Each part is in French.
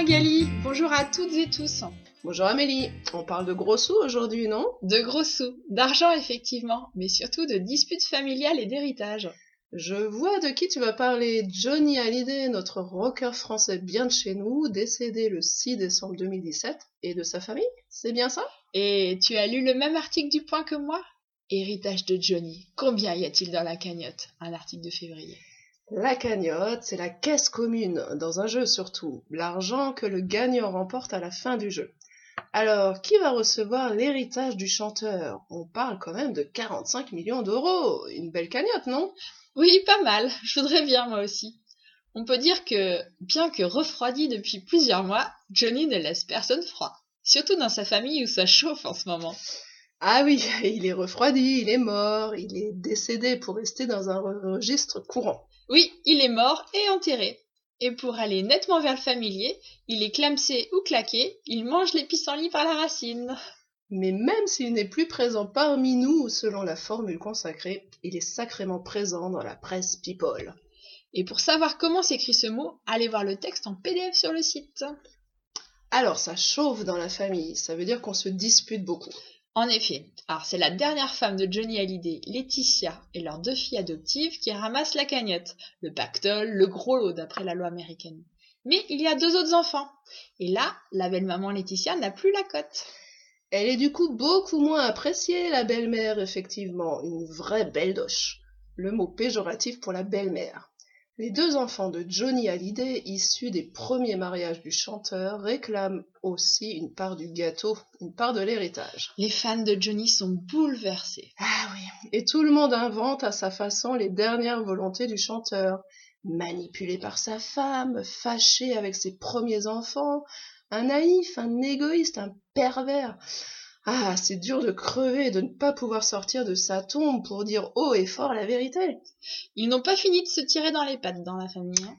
Magali, bonjour à toutes et tous. Bonjour Amélie, on parle de gros sous aujourd'hui, non? De gros sous, d'argent effectivement, mais surtout de disputes familiales et d'héritage. Je vois de qui tu vas parler. Johnny Hallyday, notre rocker français bien de chez nous, décédé le 6 décembre 2017, et de sa famille, c'est bien ça? Et tu as lu le même article du Point que moi? Héritage de Johnny, combien y a-t-il dans la cagnotte? Un article de février. La cagnotte, c'est la caisse commune, dans un jeu surtout, l'argent que le gagnant remporte à la fin du jeu. Alors, qui va recevoir l'héritage du chanteur? On parle quand même de 45 millions d'euros. Une belle cagnotte, non? Oui, pas mal. Je voudrais bien, moi aussi. On peut dire que, bien que refroidi depuis plusieurs mois, Johnny ne laisse personne froid. Surtout dans sa famille où ça chauffe en ce moment. Ah oui, il est refroidi, il est mort, il est décédé pour rester dans un registre courant. Oui, il est mort et enterré. Et pour aller nettement vers le familier, il est clamsé ou claqué, il mange les pissenlits par la racine. Mais même s'il n'est plus présent parmi nous selon la formule consacrée, il est sacrément présent dans la presse people. Et pour savoir comment s'écrit ce mot, allez voir le texte en PDF sur le site. Alors ça chauffe dans la famille, ça veut dire qu'on se dispute beaucoup. En effet, alors c'est la dernière femme de Johnny Hallyday, Laetitia, et leurs deux filles adoptives qui ramassent la cagnotte, le pactole, le gros lot d'après la loi américaine. Mais il y a deux autres enfants. Et là, la belle-maman Laetitia n'a plus la cote. Elle est du coup beaucoup moins appréciée, la belle-mère, effectivement. Une vraie belle doche. Le mot péjoratif pour la belle-mère. Les deux enfants de Johnny Hallyday, issus des premiers mariages du chanteur, réclament aussi une part du gâteau, une part de l'héritage. Les fans de Johnny sont bouleversés. Ah oui, et tout le monde invente à sa façon les dernières volontés du chanteur. Manipulé par sa femme, fâché avec ses premiers enfants, un naïf, un égoïste, un pervers. Ah, c'est dur de crever et de ne pas pouvoir sortir de sa tombe pour dire haut et fort la vérité. Ils n'ont pas fini de se tirer dans les pattes dans la famille. Hein.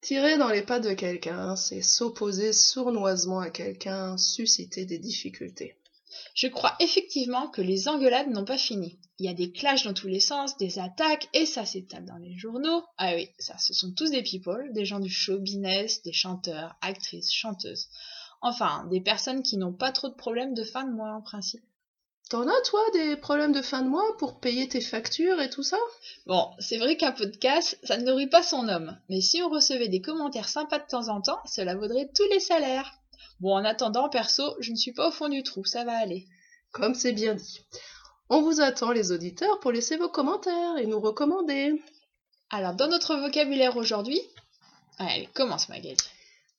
Tirer dans les pattes de quelqu'un, c'est s'opposer sournoisement à quelqu'un, susciter des difficultés. Je crois effectivement que les engueulades n'ont pas fini. Il y a des clashs dans tous les sens, des attaques, et ça s'étale dans les journaux. Ah oui, ça, ce sont tous des people, des gens du show business, des chanteurs, actrices, chanteuses. Enfin, des personnes qui n'ont pas trop de problèmes de fin de mois en principe. T'en as, toi, des problèmes de fin de mois pour payer tes factures et tout ça? Bon, c'est vrai qu'un peu de casse, ça ne nourrit pas son homme. Mais si on recevait des commentaires sympas de temps en temps, cela vaudrait tous les salaires. Bon, en attendant, perso, je ne suis pas au fond du trou, ça va aller. Comme c'est bien dit. On vous attend, les auditeurs, pour laisser vos commentaires et nous recommander. Alors, dans notre vocabulaire aujourd'hui, allez, commence Magali.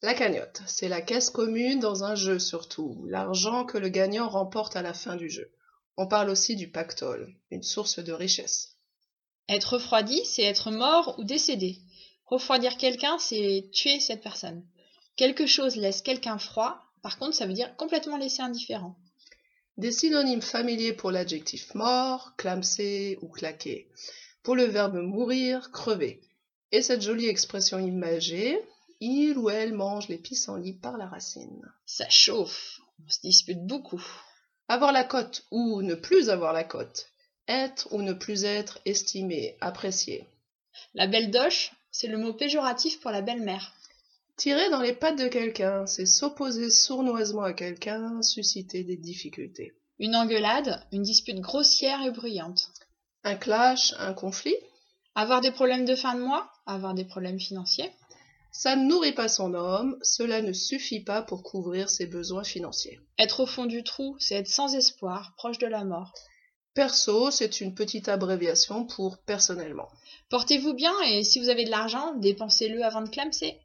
La cagnotte, c'est la caisse commune dans un jeu surtout, l'argent que le gagnant remporte à la fin du jeu. On parle aussi du pactole, une source de richesse. Être refroidi, c'est être mort ou décédé. Refroidir quelqu'un, c'est tuer cette personne. Quelque chose laisse quelqu'un froid, par contre, ça veut dire complètement laisser indifférent. Des synonymes familiers pour l'adjectif mort, clamser ou claquer. Pour le verbe mourir, crever. Et cette jolie expression imagée, il ou elle mange les pissenlits par la racine. Ça chauffe, on se dispute beaucoup. Avoir la cote ou ne plus avoir la cote. Être ou ne plus être estimé, apprécié. La belle doche, c'est le mot péjoratif pour la belle-mère. Tirer dans les pattes de quelqu'un, c'est s'opposer sournoisement à quelqu'un, susciter des difficultés. Une engueulade, une dispute grossière et bruyante. Un clash, un conflit. Avoir des problèmes de fin de mois, avoir des problèmes financiers. Ça ne nourrit pas son homme, cela ne suffit pas pour couvrir ses besoins financiers. Être au fond du trou, c'est être sans espoir, proche de la mort. Perso, c'est une petite abréviation pour personnellement. Portez-vous bien et si vous avez de l'argent, dépensez-le avant de clamser.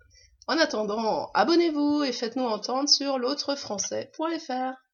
En attendant, abonnez-vous et faites-nous entendre sur l'autrefrançais.fr.